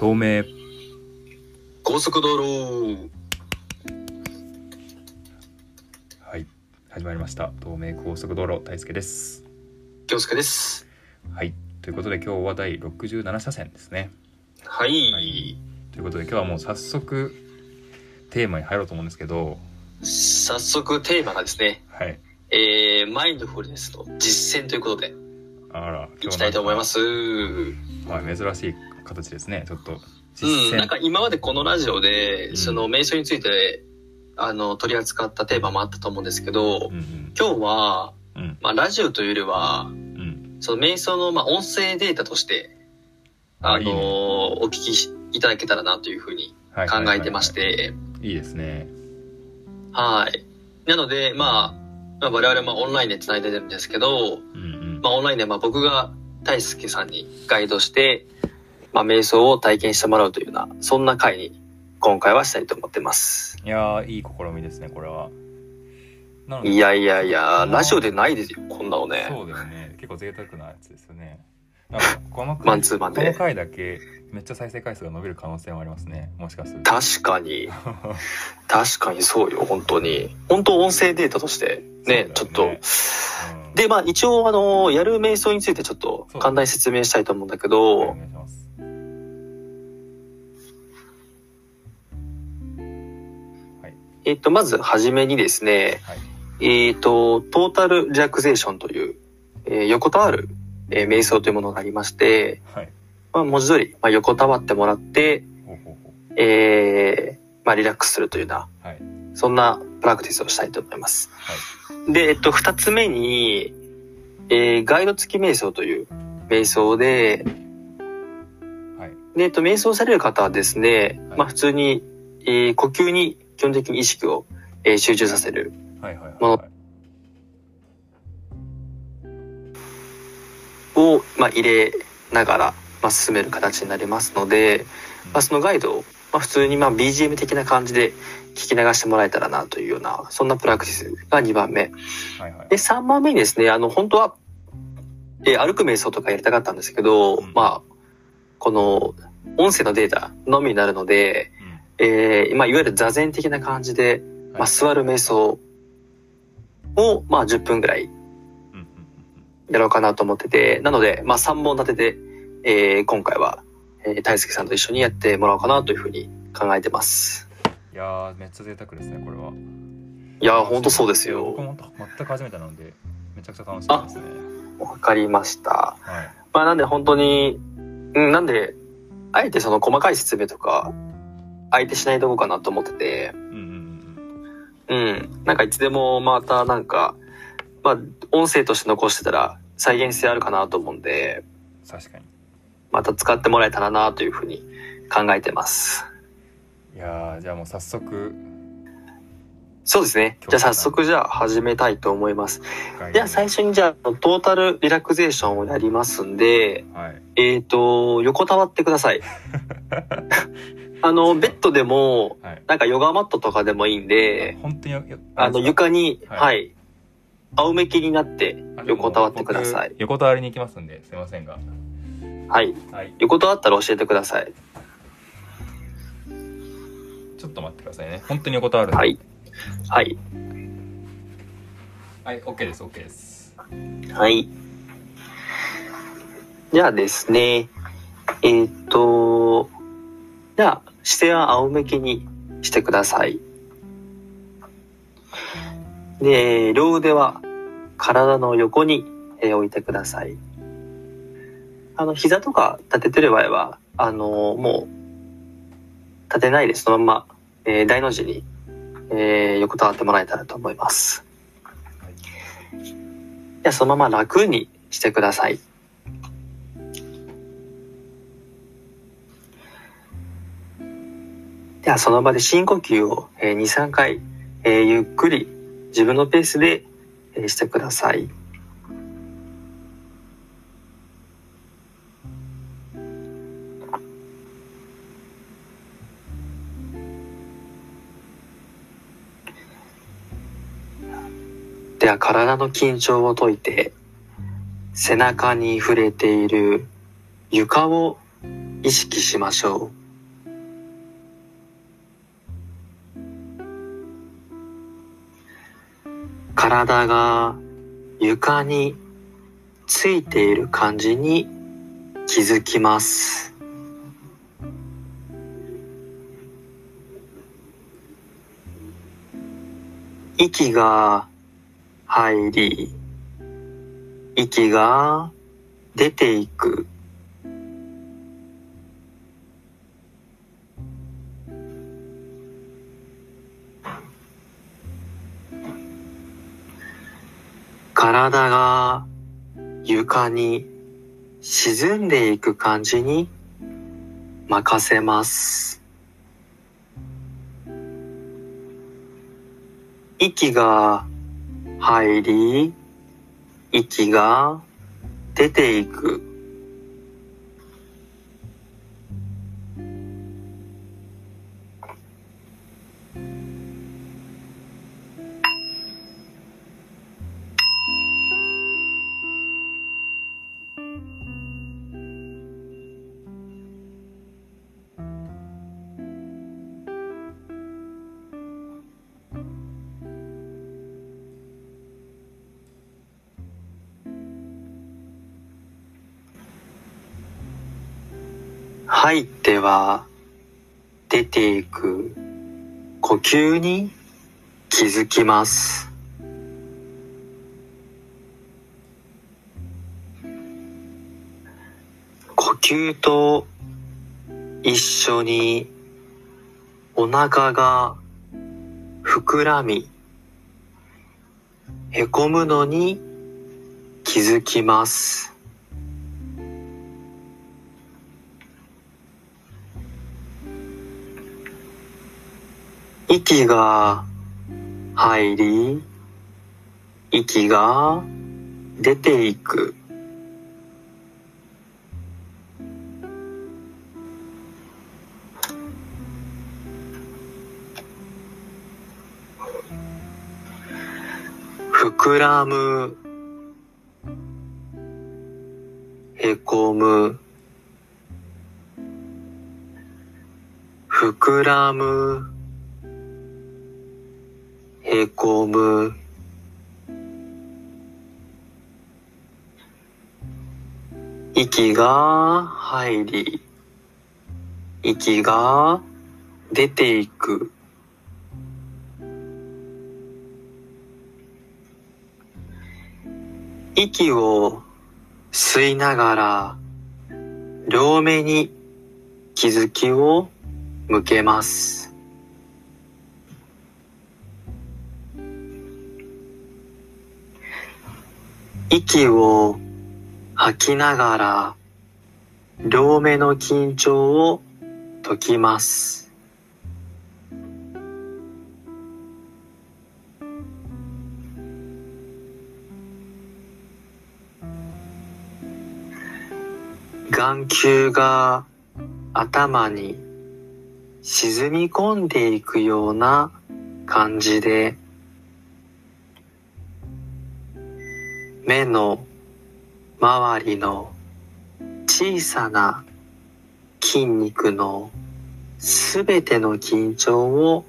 透明。高速道路。はい。始まりました。透明高速道路大輔です。京介です。はい。ということで今日は第67車線ですね。はい、はい。ということで今日はもう早速テーマに入ろうと思うんですけど。早速テーマがですね。はい。えー、マインドフルネスの実践ということで。あらいきたいと思います。すはい珍しい形ですね。ちょっとう実ん、践、なんか今までこのラジオで、うん。その瞑想についてあの取り扱ったテーマもあったと思うんですけど、うんうん。今日は、うん。まあ、ラジオというよりはうん。その瞑想の、まあ、音声データとしてあのね。お聞きしいただけたらなというふうにはい考えてまして、いいですね。はい。なので、まあ、まあ、我々もオンラインで繋いでるんですけど、うんうん。まあ、オンラインでまあ僕が大輔さんにガイドして、まあ、瞑想を体験してもらうというような、そんな回に今回はしたいと思ってます。いやーいい試みですねこれは。いやいやいや、ラジオでないですよ、こんなのね。そうだよね。結構贅沢なやつですよね。なんかこの回マンツーマンで。この回だけめっちゃ再生回数が伸びる可能性もありますね。もしかすると。確かに、確かにそうよ、本当に。本当音声データとして、ね、ちょっと。うん。で、まあ一応、あの、やる瞑想についてちょっと簡単に説明したいと思うんだけど、おえっと、まずはじめにですね、はい。えっと、トータルリラクゼーションという、えー横たわる、えー瞑想というものがありまして、はい。まあ、文字通り、まあ、横たわってもらって、ほうほうほえーまあ、リラックスするというような、うはい。そんなプラクティスをしたいと思います。はい。で、えっと、二つ目に、えーガイド付き瞑想という瞑想で、はい。で、えっと、瞑想される方はですね、はい。まあ、普通に、えー呼吸に基本的に意識を、えー集中させる。はいはいもはい。を、まあ、入れながら、まあ、進める形になりますので、まあ、そのガイドを、まあ、普通にまあ BGM 的な感じで聞き流してもらえたらなというような、そんなプラクティスが2番目。はいはいで、3番目にですね、あの、本当は、えー歩く瞑想とかやりたかったんですけど、うん。まあ、この、音声のデータのみになるので、うんえーまあ、いわゆる座禅的な感じで、まあ、座る瞑想を、まあ、10分ぐらいやろうかなと思ってて、なので、まあ3本立てで、えー今回は、えー大輔さんと一緒にやってもらおうかなというふうに考えてます。いやーめっちゃ贅沢ですねこれはいやー、ほんとそうですよ。僕も全く初めてなのでめちゃくちゃ楽しみですねわかりました。はいまあなんで本当に、うん、なんで、あえてその細かい説明とか、相手しないとこかなと思ってて、うんうんなんかいつでもまたなんか、まあ音声として残してたら再現性あるかなと思うんで、確かにまた使ってもらえたらなというふうに考えてます。いやーじゃあもう早速そうですね。じゃあ早速じゃあ始めたいと思います。じゃあ最初にじゃあトータルリラクゼーションをやりますんで、はいえっ、と、横たわってください。あの、ベッドでも、はいなんかヨガマットとかでもいいんで、本当にあの床に、はいはい、仰向けになってあ横たわってください僕。横たわりに行きますんですいませんがはい。はい横たわったら教えてください。ちょっと待ってくださいね本当に横たわるはい。はい。はい OK です OK ですはい。じゃあですね、えーっと、じゃあ姿勢は仰向けにしてください。で、両腕は体の横に置いてください。あの、膝とか立ててる場合は、あのもう、立てないでそのまま、えー大の字に、えー横たわってもらえたらと思います。じゃあそのまま楽にしてください。ではその場で深呼吸を2、3回、ゆっくり自分のペースでしてください。では体の緊張を解いて背中に触れている床を意識しましょう。体が床についている感じに気づきます。息が入り、息が出ていく。体が床に沈んでいく感じに任せます。息が入り、息が出ていく。入っては出ていく呼吸に気づきます。呼吸と一緒にお腹が膨らみ、へこむのに気づきます。息が入り、息が出ていく。膨らむ、へこむ、膨らむ、へこむ。息が入り、息が出ていく。息を吸いながら、両目に気づきを向けます。息を吐きながら、両目の緊張を解きます。眼球が頭に沈み込んでいくような感じで、目の周りの小さな筋肉のすべての緊張を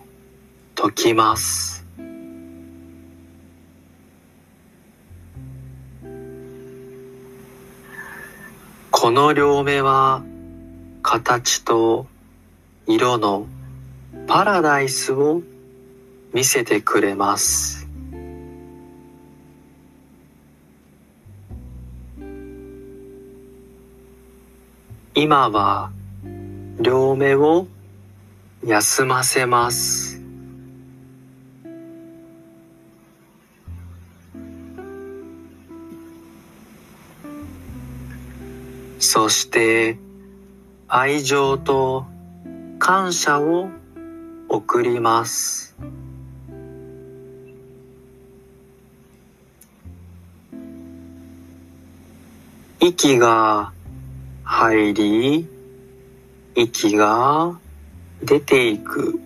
解きます。この両目は形と色のパラダイスを見せてくれます。今は両目を休ませます。そして愛情と感謝を送ります。息が入り、息が出ていく。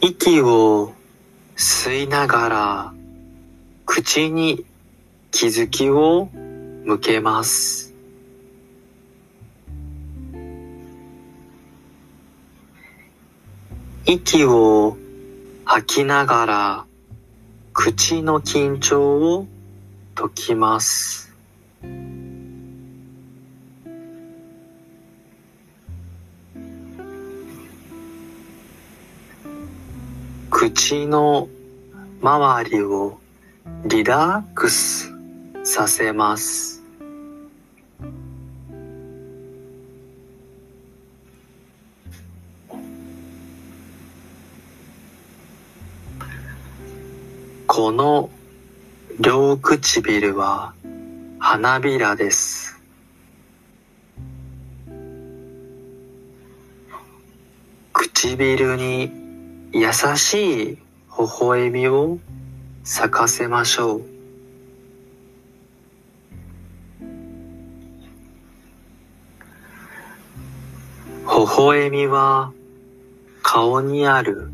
息を吸いながら口に気づきを向けます。息を吐きながら口の緊張を解きます。口の周りをリラックスさせます。この両唇は花びらです。唇に優しい微笑みを咲かせましょう。微笑みは顔にある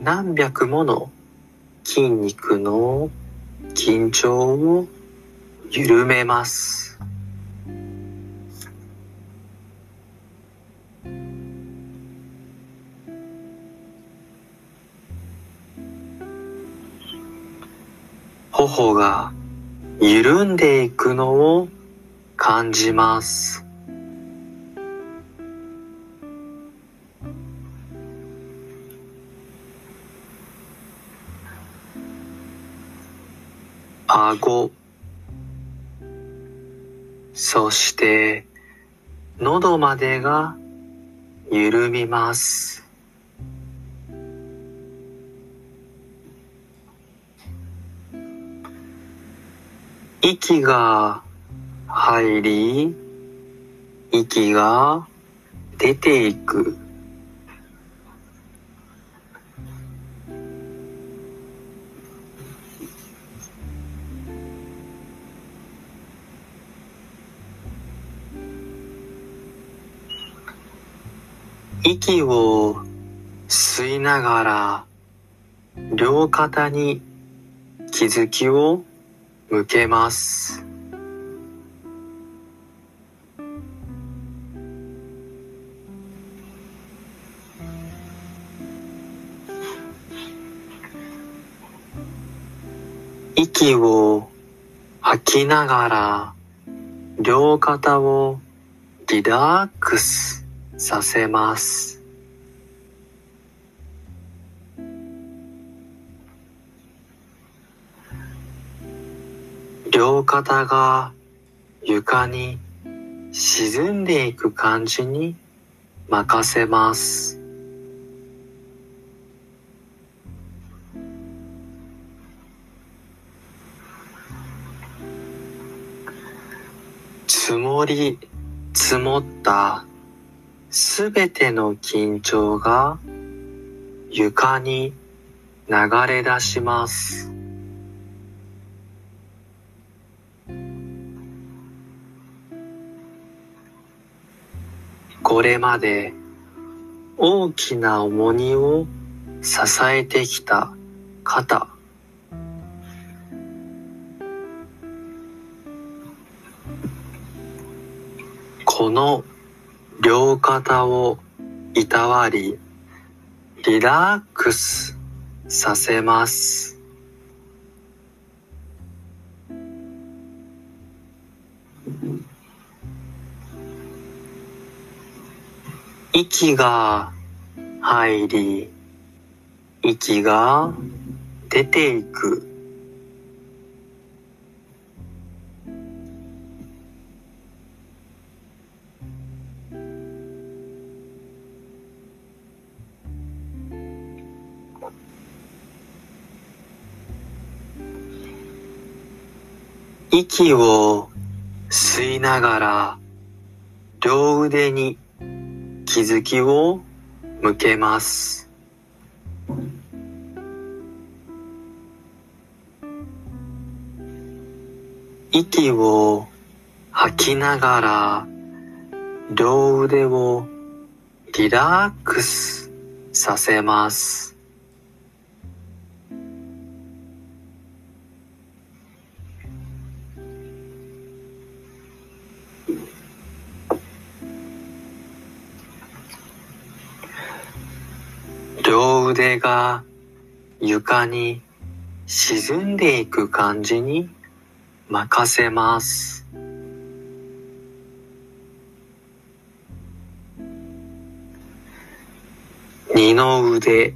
何百もの筋肉の緊張を緩めます。頬が緩んでいくのを感じます。顎、そして喉までが緩みます。息が入り、息が出ていく。息を吸いながら両肩に気づきを向けます。息を吐きながら両肩をリラックスさせます。両肩が床に沈んでいく感じに任せます。積もり積もったすべての緊張が床に流れ出します。これまで大きな重荷を支えてきた肩。この両肩をいたわり、リラックスさせます。息が入り、息が出ていく。息を吸いながら両腕に気づきを向けます。息を吐きながら両腕をリラックスさせます。腕が床に沈んでいく感じに任せます。二の腕。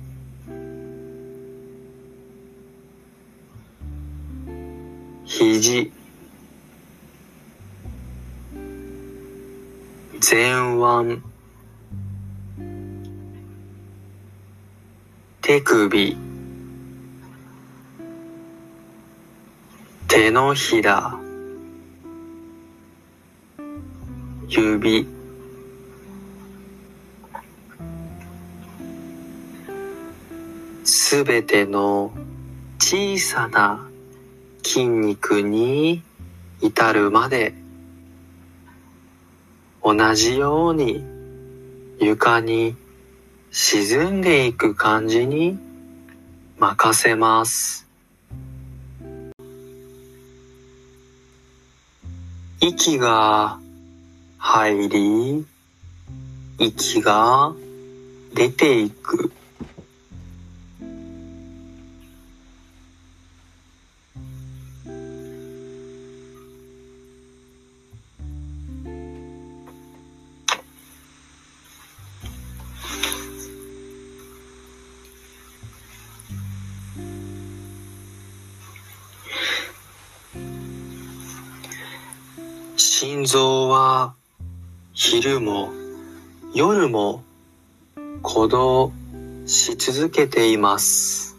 肘。前腕。手首。手のひら。指。すべての小さな筋肉に至るまで同じように床に沈んでいく感じに任せます。息が入り、息が出ていく。昼も夜も鼓動し続けています。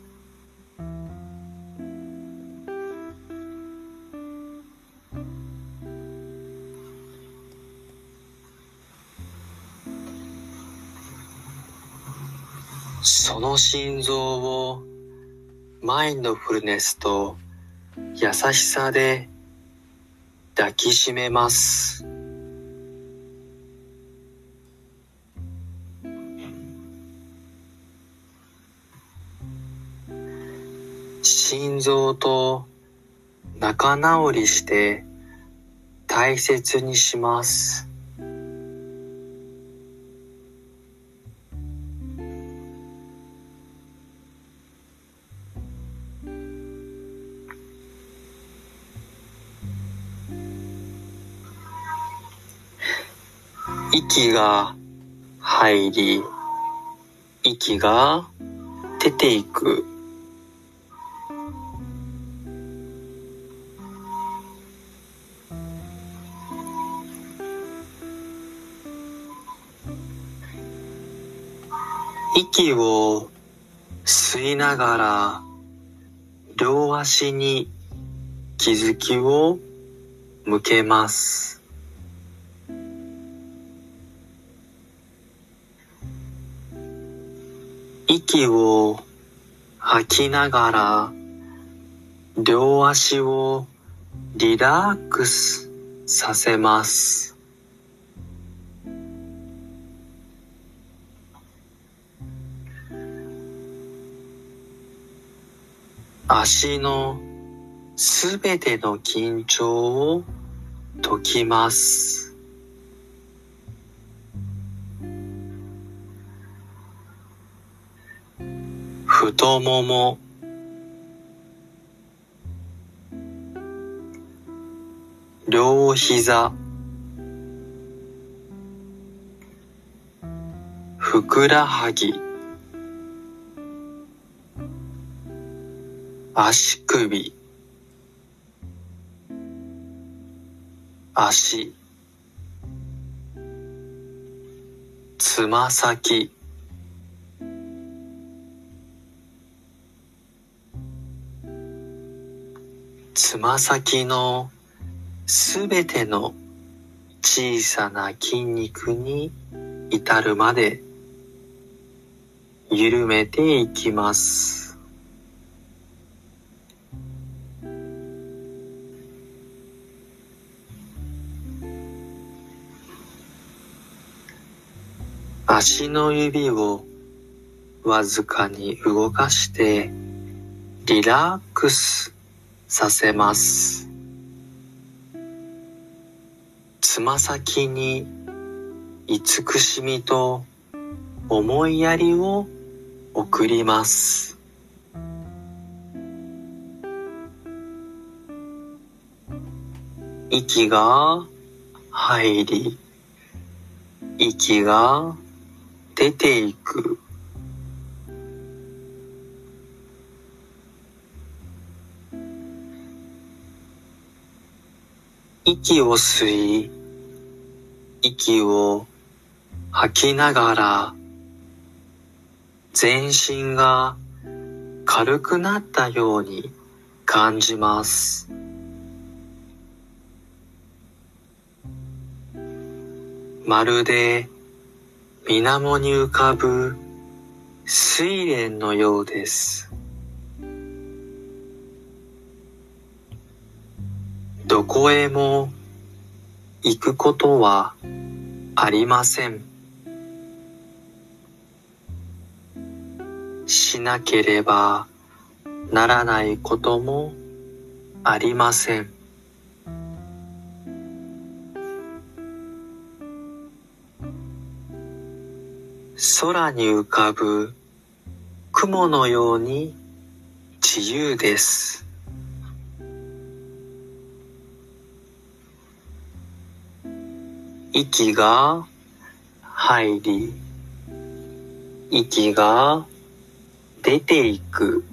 その心臓をマインドフルネスと優しさで抱きしめます。心臓と仲直りして大切にします。息が入り、息が出ていく。息を吸いながら、両足に気づきを向けます。息を吐きながら、両足をリラックスさせます。足のすべての緊張を解きます。太もも、両膝、ふくらはぎ、足首、足、つま先、つま先のすべての小さな筋肉に至るまで緩めていきます。足の指をわずかに動かしてリラックスさせます。つま先に慈しみと思いやりを送ります。息が入り、息が出ていく。息を吸い、息を吐きながら、全身が軽くなったように感じます。まるで水面に浮かぶ睡蓮のようです。どこへも行くことはありません。しなければならないこともありません。空に浮かぶ雲のように自由です。息が入り、息が出ていく。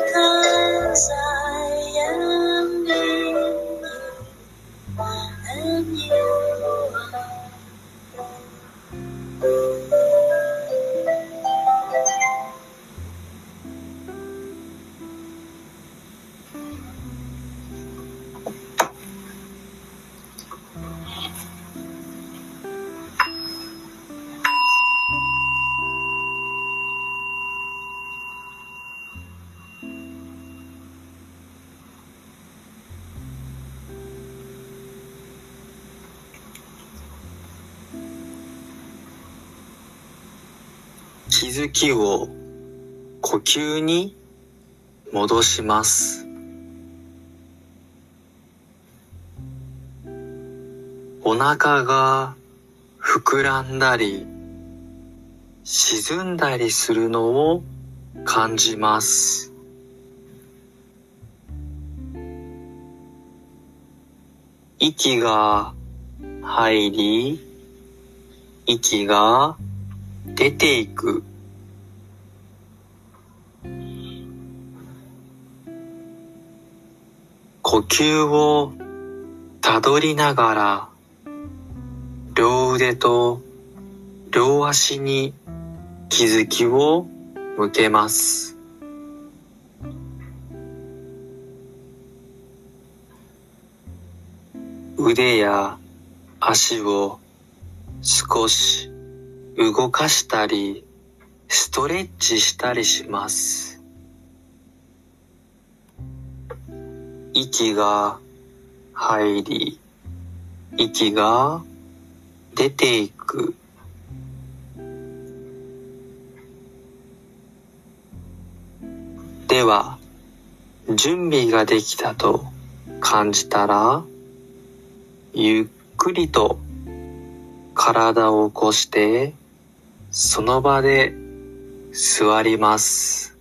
Oh. 気づきを呼吸に戻します。お腹が膨らんだり沈んだりするのを感じます。息が入り、息が出ていく。呼吸をたどりながら、両腕と両足に気づきを向けます。腕や足を少し動かしたり、ストレッチしたりします。息が入り、息が出ていく。では、準備ができたと感じたら、ゆっくりと体を起こして、その場で座ります。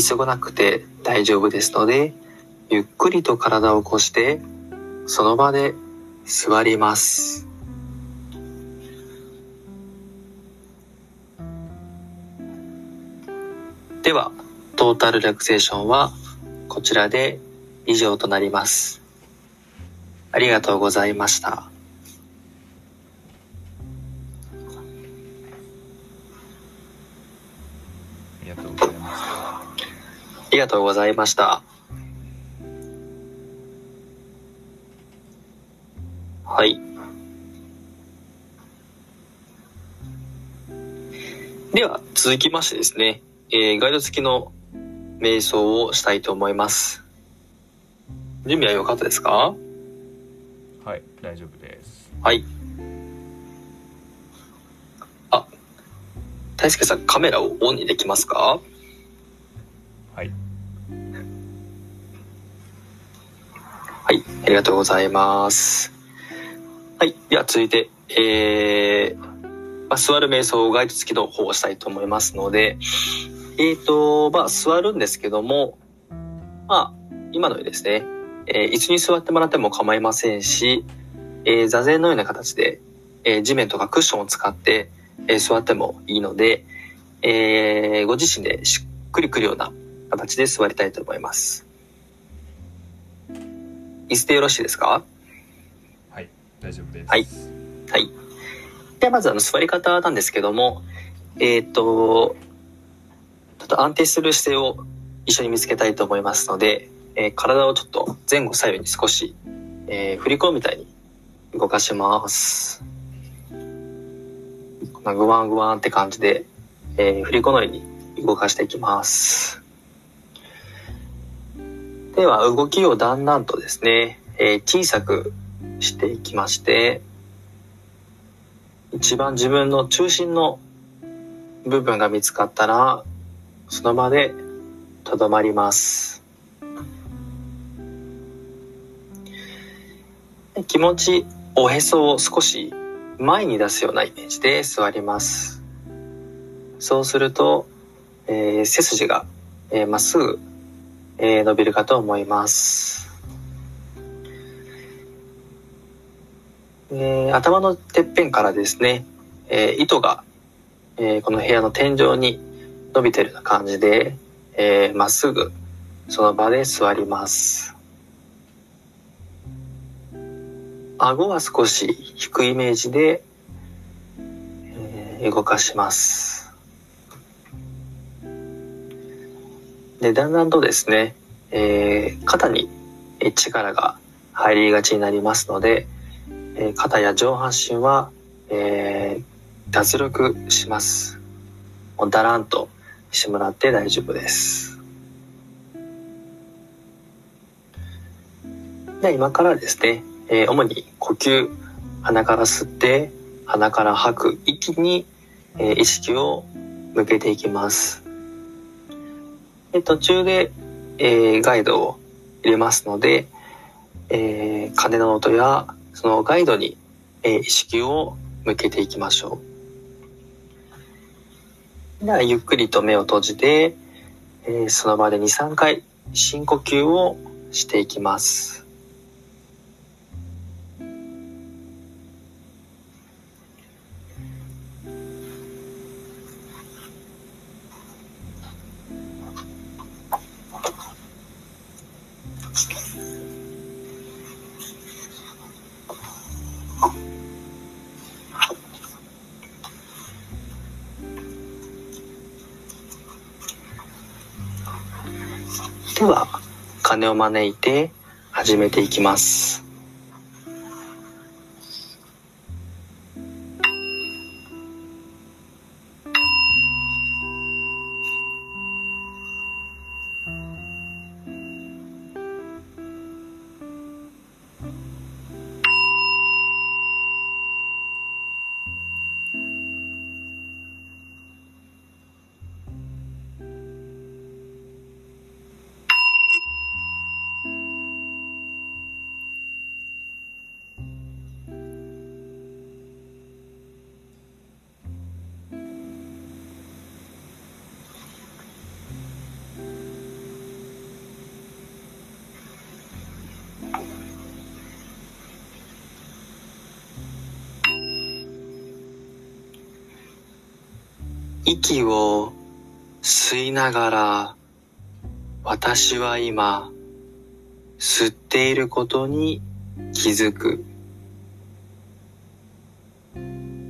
急がなくて大丈夫ですので、ゆっくりと体を起こして、その場で座ります。では、トータルラクゼーションはこちらで以上となります。ありがとうございました。りがとうございました。はい。では、続きましてですね、えーガイド付きの瞑想をしたいと思います。準備は良かったですか？はい、大丈夫です。はい。あ、大輔さんカメラをオンにできますか？はい、ありがとうございます。はい、では続いて、えー、まあ、座る瞑想ガイド付きの方をしたいと思いますので、えーと、まあ、座るんですけども、まあ、今のようにですね、えー椅子に座ってもらっても構いませんし、えー座禅のような形で、えー地面とかクッションを使って、えー座ってもいいので、えーご自身でしっくりくるような形で座りたいと思います。椅子でよろしいですか？はい、大丈夫です。はいはい。ではまずあの座り方なんですけども、えっ、と、ちょっと安定する姿勢を一緒に見つけたいと思いますので、えー体をちょっと前後左右に少し、えー振り込むみたいに動かします。こんなグワングワンって感じで、えー振り子のように動かしていきます。では動きをだんだんとですね、えー小さくしていきまして、一番自分の中心の部分が見つかったら、その場でとどまります。気持ち、おへそを少し前に出すようなイメージで座ります。そうすると、えー背筋がえーまっすぐ、えー伸びるかと思います。えー頭のてっぺんからですね、えー糸が、えーこの部屋の天井に伸びてるような感じで、えーまっすぐその場で座ります。顎は少し低いイメージで、えー動かします。で、だんだんとですね、えー肩に力が入りがちになりますので、えー肩や上半身は、えー脱力します。もうだらんとしてもらって大丈夫です。では今からですね、えー主に呼吸、鼻から吸って、鼻から吐く息に、えー意識を向けていきます。で途中で、えーガイドを入れますので、えー鐘の音やそのガイドに、えー意識を向けていきましょう。では、ゆっくりと目を閉じて、えーその場で2、3回深呼吸をしていきます。金を招いて始めていきます。息を吸いながら、私は今、吸っていることに気づく。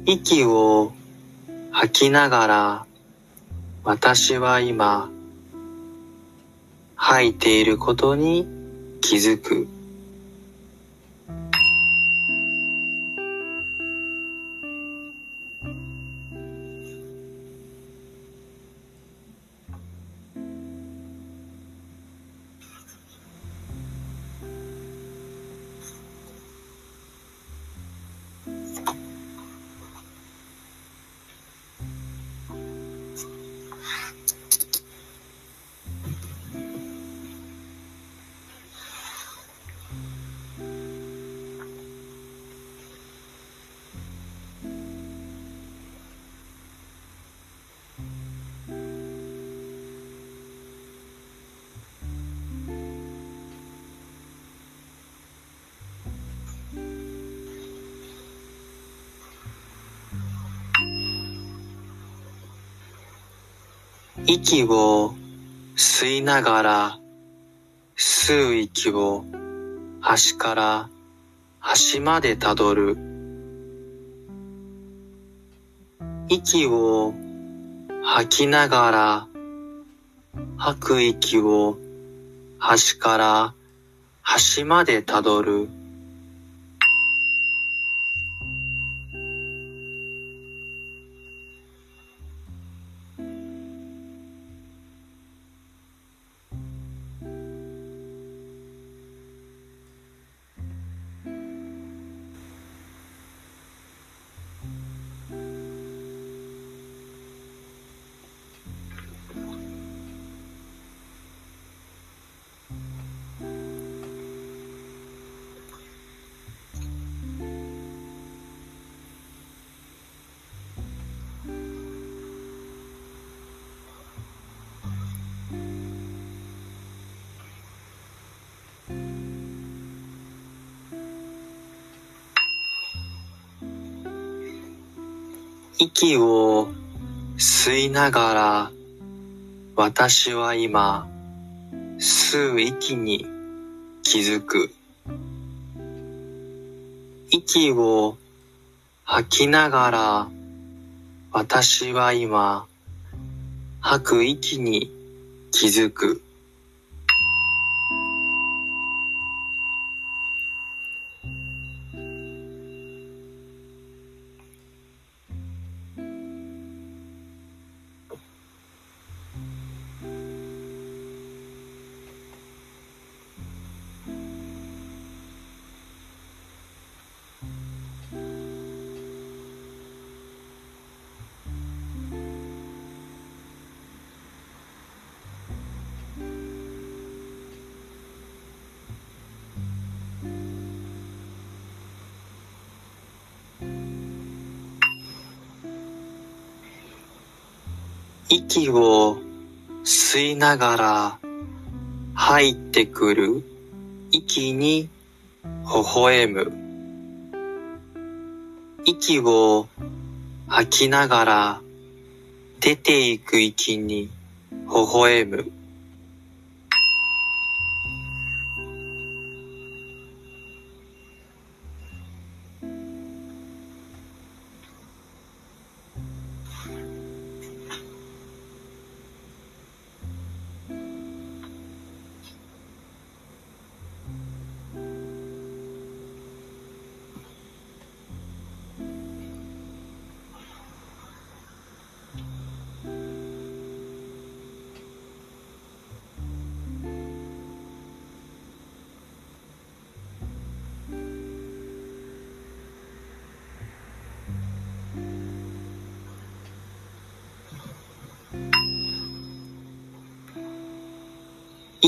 息を吐きながら、私は今、吐いていることに気づく。息を吸いながら、吸う息を端から端までたどる。息を吐きながら、吐く息を端から端までたどる。息を吸いながら、私は今、吸う息に気づく。息を吐きながら、私は今、吐く息に気づく。息を吸いながら、入ってくる息に微笑む。息を吐きながら出ていく息に微笑む。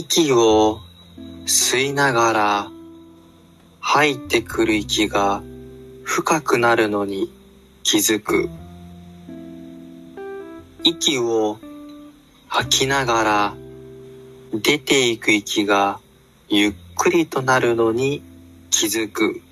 息を吸いながら入ってくる息が深くなるのに気づく。息を吐きながら出ていく息がゆっくりとなるのに気づく。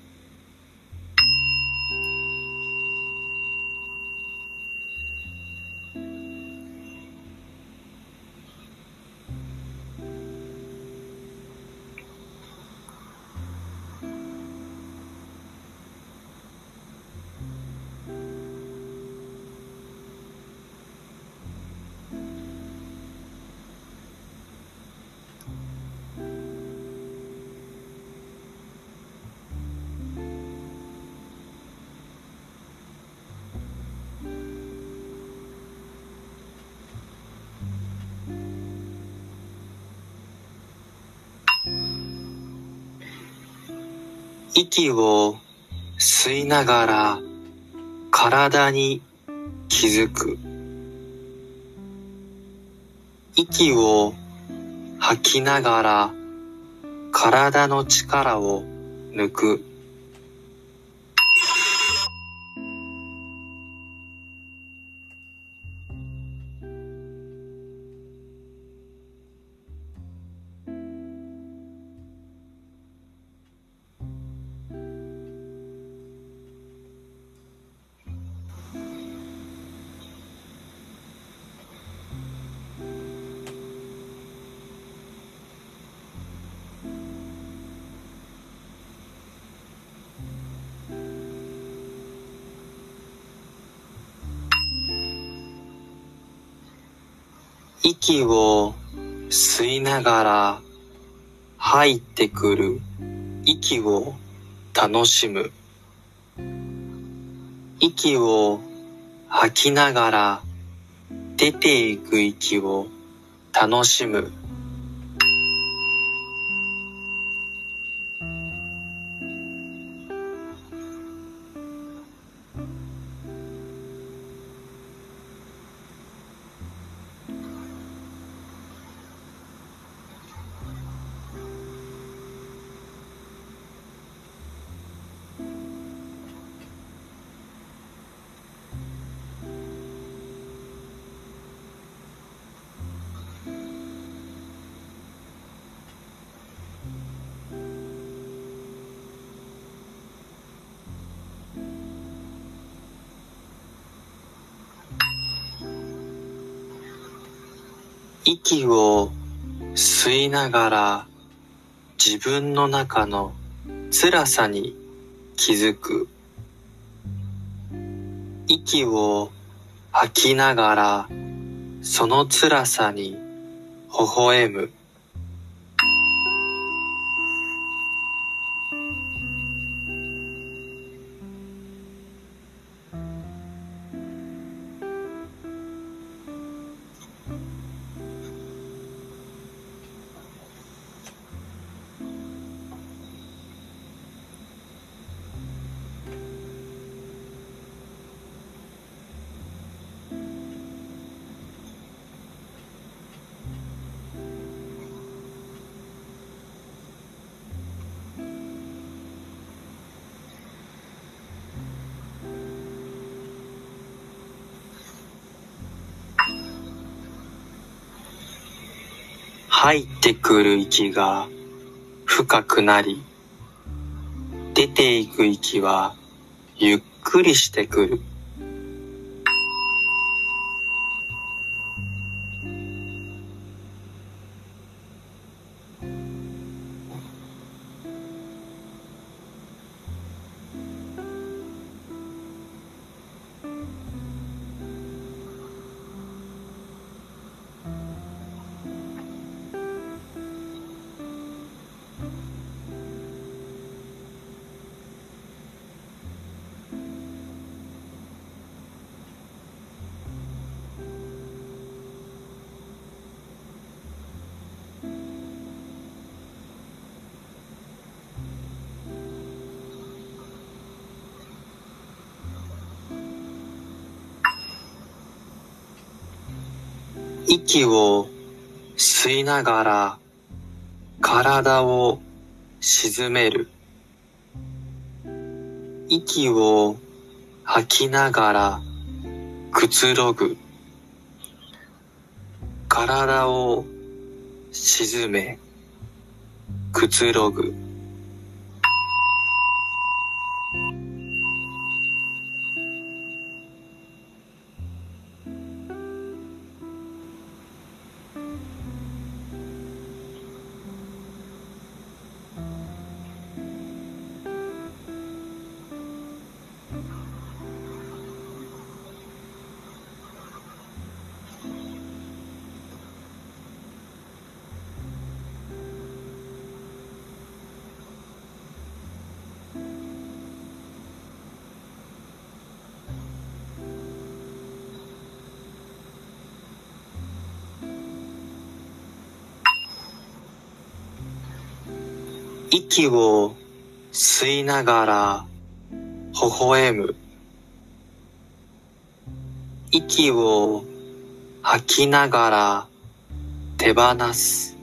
息を吸いながら体に気づく。息を吐きながら体の力を抜く。息を吸いながら入ってくる息を楽しむ。息を吐きながら出ていく息を楽しむ。息を吸いながら自分の中の辛さに気づく。息を吐きながらその辛さに微笑む。入ってくる息が深くなり、出ていく息はゆっくりしてくる。息を吸いながら体を沈める。息を吐きながらくつろぐ。体を沈め、くつろぐ。息を吸いながら微笑む。息を吐きながら手放す。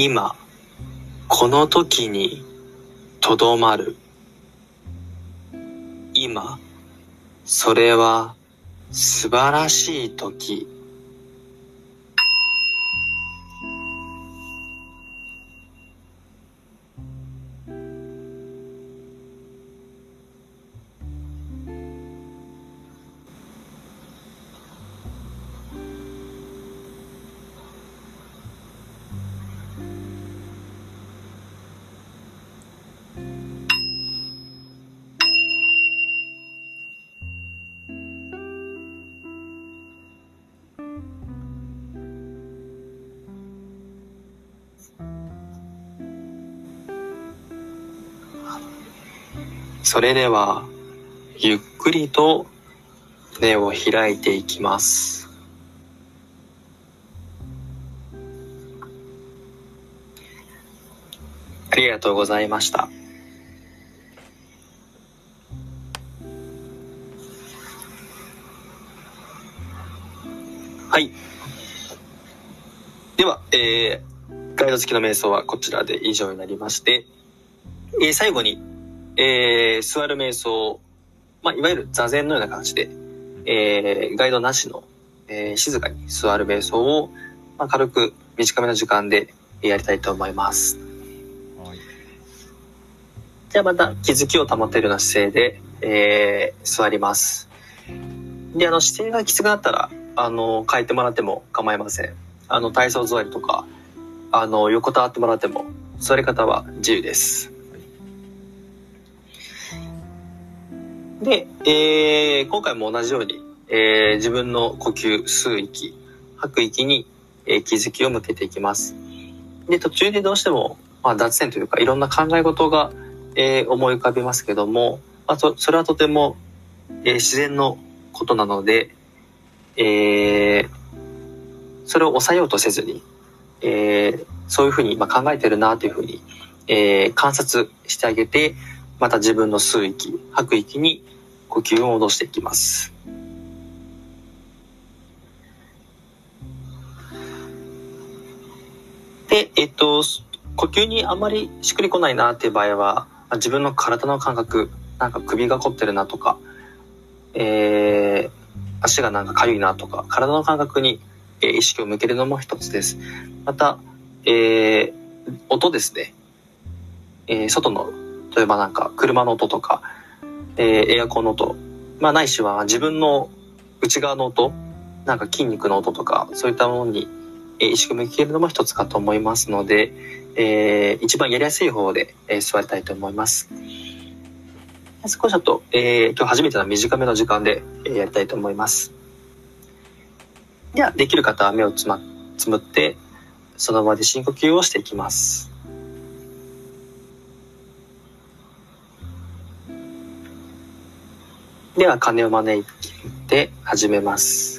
今、この時にとどまる。今、それは素晴らしい時。それでは、ゆっくりと目を開いていきます。ありがとうございました。はい。では、えー、ガイド付きの瞑想はこちらで以上になりまして、えー最後に、えー座る瞑想、まあ、いわゆる座禅のような形で、えーガイドなしの、えー静かに座る瞑想を、まあ、軽く短めの時間でやりたいと思います。はい。じゃあまた気づきを保てるような姿勢で、えー座ります。で、あの、姿勢がきつくなったら、あの、変えてもらっても構いません。あの、体操座りとか、あの、横たわってもらっても、座り方は自由です。で、えー今回も同じように、えー自分の呼吸、吸う息、吐く息に、えー気づきを向けていきます。で、途中でどうしても、まあ、脱線というかいろんな考え事が、えー思い浮かびますけども、まあ、そそれはとても、えー自然のことなので、えーそれを抑えようとせずに、えーそういうふうにまあ考えてるなというふうに、えー観察してあげて、また自分の吸う息、吐く息に呼吸を戻していきます。で、えっと、呼吸にあまりしっくりこないなっていう場合は、自分の体の感覚、なんか首が凝ってるなとか、えー、足がなんか痒いなとか、体の感覚に、意識を向けるのも一つです。また、えー、音ですね。えー外の、例えばなんか車の音とか、えーエアコンの音、まあないしは自分の内側の音、なんか筋肉の音とか、そういったものに、意識を向けるのも一つかと思いますので、えー一番やりやすい方で、えー座りたいと思います。少しちょっと、えー今日初めての短めの時間で、えーやりたいと思います。では、できる方は目をつま、つむって、その場で深呼吸をしていきます。では、鐘を招いて始めます。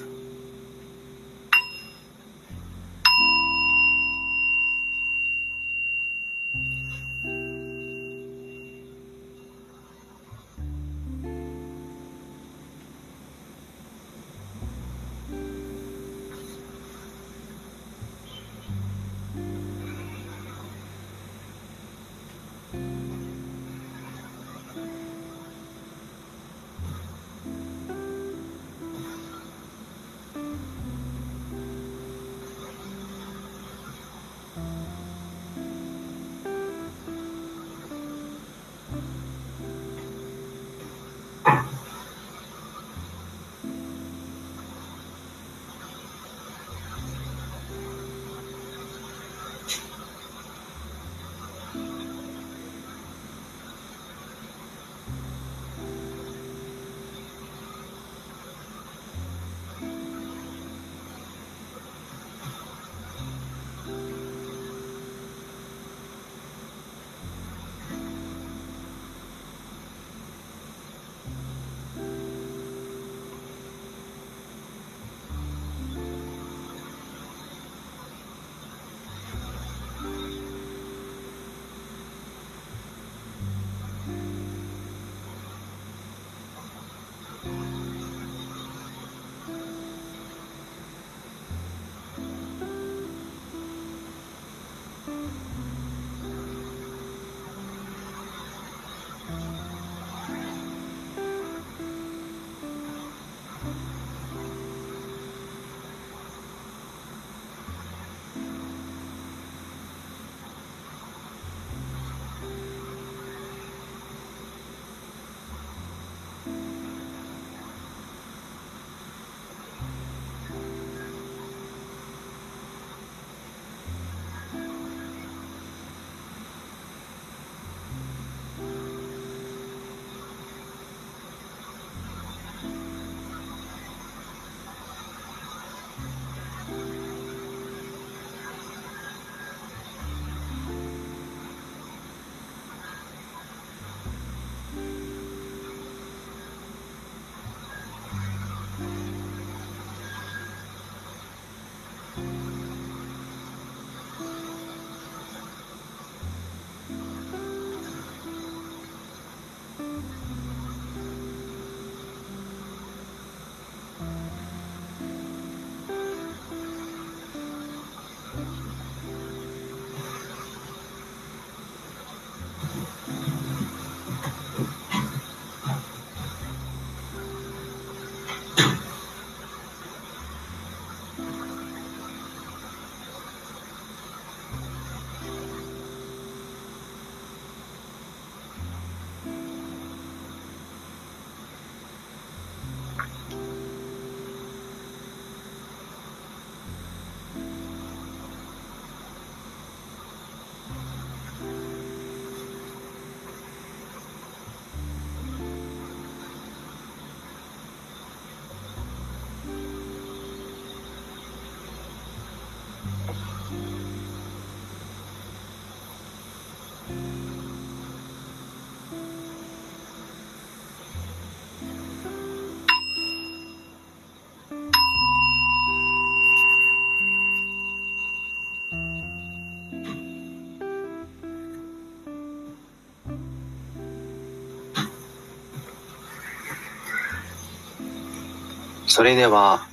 それでは、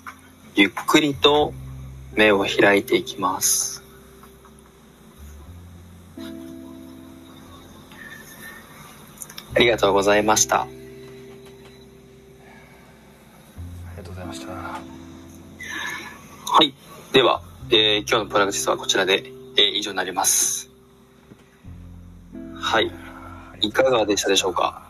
ゆっくりと目を開いていきます。ありがとうございました。ありがとうございましたはい。では、えー今日のプラクティスはこちらで、えー以上になります。はい。いかがでしたでしょうか？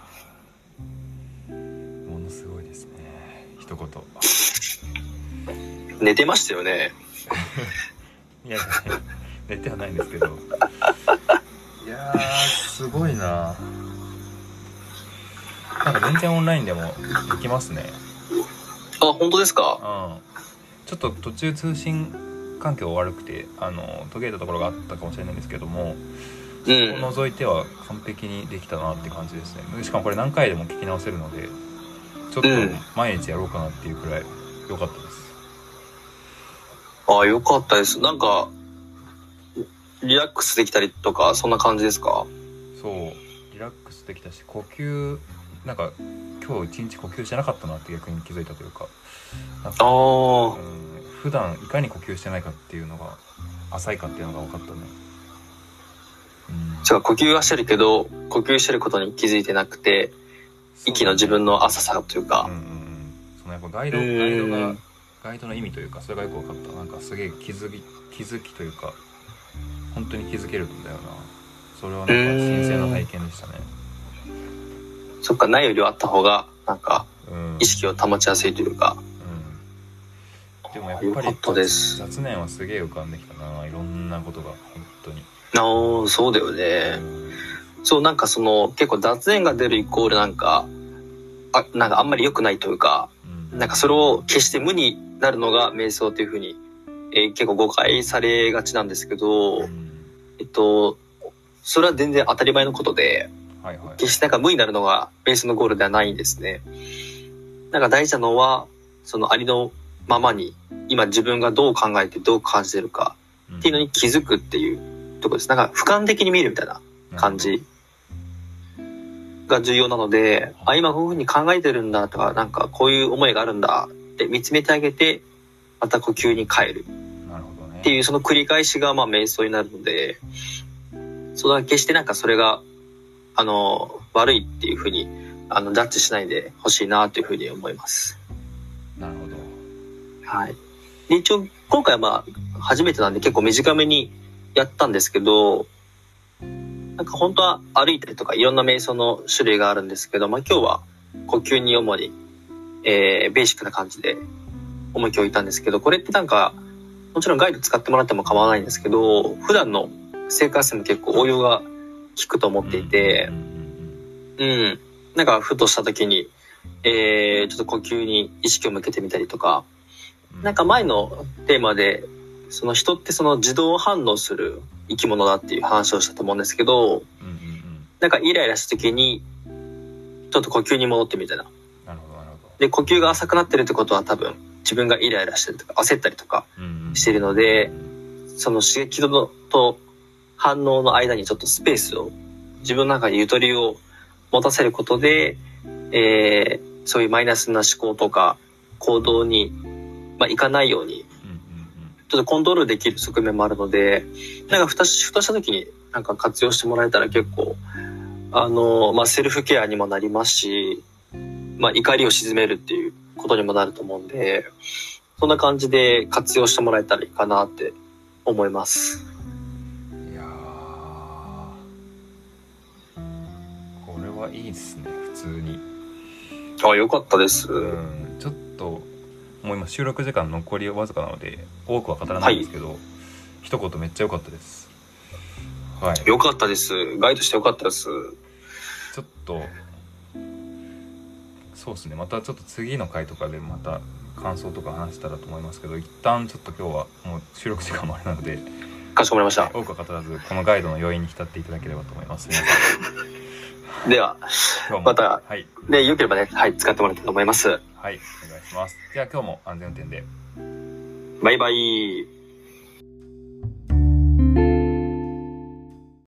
寝てましたよね。いや寝てはないんですけど。いやーすごいな。なんか全然オンラインでもできますね。あ、本当ですか？うん。ちょっと途中通信環境悪くてあの途切れたところがあったかもしれないんですけどもうをん。除いては完璧にできたなって感じですね。しかもこれ何回でも聞き直せるのでちょっとうん。毎日やろうかなっていうくらい良かったですあ、よかったです。なんか、リラックスできたりとか、そんな感じですか？そう。リラックスできたし呼吸なんか今日一日呼吸してなかったなって逆に気づいたというか。かあうんあ、普段いかに呼吸してないかっていうのが浅いかっていうのが分かったね。うん。呼吸はしてるけど、呼吸してることに気づいてなくて、息の自分の浅さといううんかうん。うん。そのやっぱガイドうガイドがん。ガイドの意味というかそれがよく分かった。なんかすげえ気づき気づきというか本当に気づけるんだよな。それはなんか新鮮な体験でしたね。そっか、ないよりはあった方が、なんか、うん。意識を保ちやすいというか。うん。でもやっぱり。雑念はすげえ浮かんできたな。いろんなことが本当に、ああ、そうだようね。んそう、なんかその、結構雑念が出るイコールなんか、あ、なんかあんまり良くないというか、うん。なんかそれを決して無になるのが瞑想っていうふうに、えー結構誤解されがちなんですけど、うん。えっと、それは全然当たり前のことで、はいはい。決してなんか無になるのがベースのゴールではないんですね。なんか大事なのは、そのありのままに、今自分がどう考えてどう感じてるかっていうのに気づくっていうところです。なんか俯瞰的に見るみたいな感じが重要なので、あ、今こういうふうに考えてるんだとか、なんかこういう思いがあるんだって見つめてあげて、また呼吸に帰るなるっていうその繰り返しがまあ瞑想になるので、それは決してなんかそれが、あの、悪いっていうふうに、あの、ジャッジしないでほしいなというふうに思います。なるほどはい。で、一応、今回はまあ、初めてなんで結構短めにやったんですけど、なんか本当は歩いたりとかいろんな瞑想の種類があるんですけど、まあ今日は呼吸に主に、えー、ベーシックな感じで重きを置いたんですけど、これってなんか、もちろんガイド使ってもらっても構わないんですけど、普段の生活でも結構応用が効くと思っていてうん。なんか、ふとした時に、えー、ちょっと呼吸に意識を向けてみたりとか、うんなんか前のテーマで、その人ってその自動反応する生き物だっていう話をしたと思うんですけど、なんかイライラした時に、ちょっと呼吸に戻ってみたいな。で、呼吸が浅くなってるってことは多分、自分がイライラしてるとか、焦ったりとかしてるので、その刺激とと反応の間にちょっとスペースを、自分の中にゆとりを持たせることで、えー、そういうマイナスな思考とか行動に、まあ、いかないように、ちょっとコントロールできる側面もあるので、なんかふたし、ふとした時になんか活用してもらえたら結構、あの、まあ、セルフケアにもなりますし、まあ、怒りを鎮めるっていうことにもなると思うんで、そんな感じで活用してもらえたらいいかなって思います。うんいやーこれはいいですね普通にあ、よかったです。うんちょっともう今収録時間残りわずかなので多くは語らないんですけど、一言めっちゃ良かったですはいよかったです。ガイドしてよかったです。ちょっとそうですねまたちょっと次の回とかでまた感想とか話したらと思いますけど一旦ちょっと今日はもう収録時間もあれなのでかしこまりました。多くは語らずこのガイドの要因に浸っていただければと思います では、またはいで、よければね、はい、使ってもらいたいと思います。はいお願いしますでは今日も安全運転でバイバイ。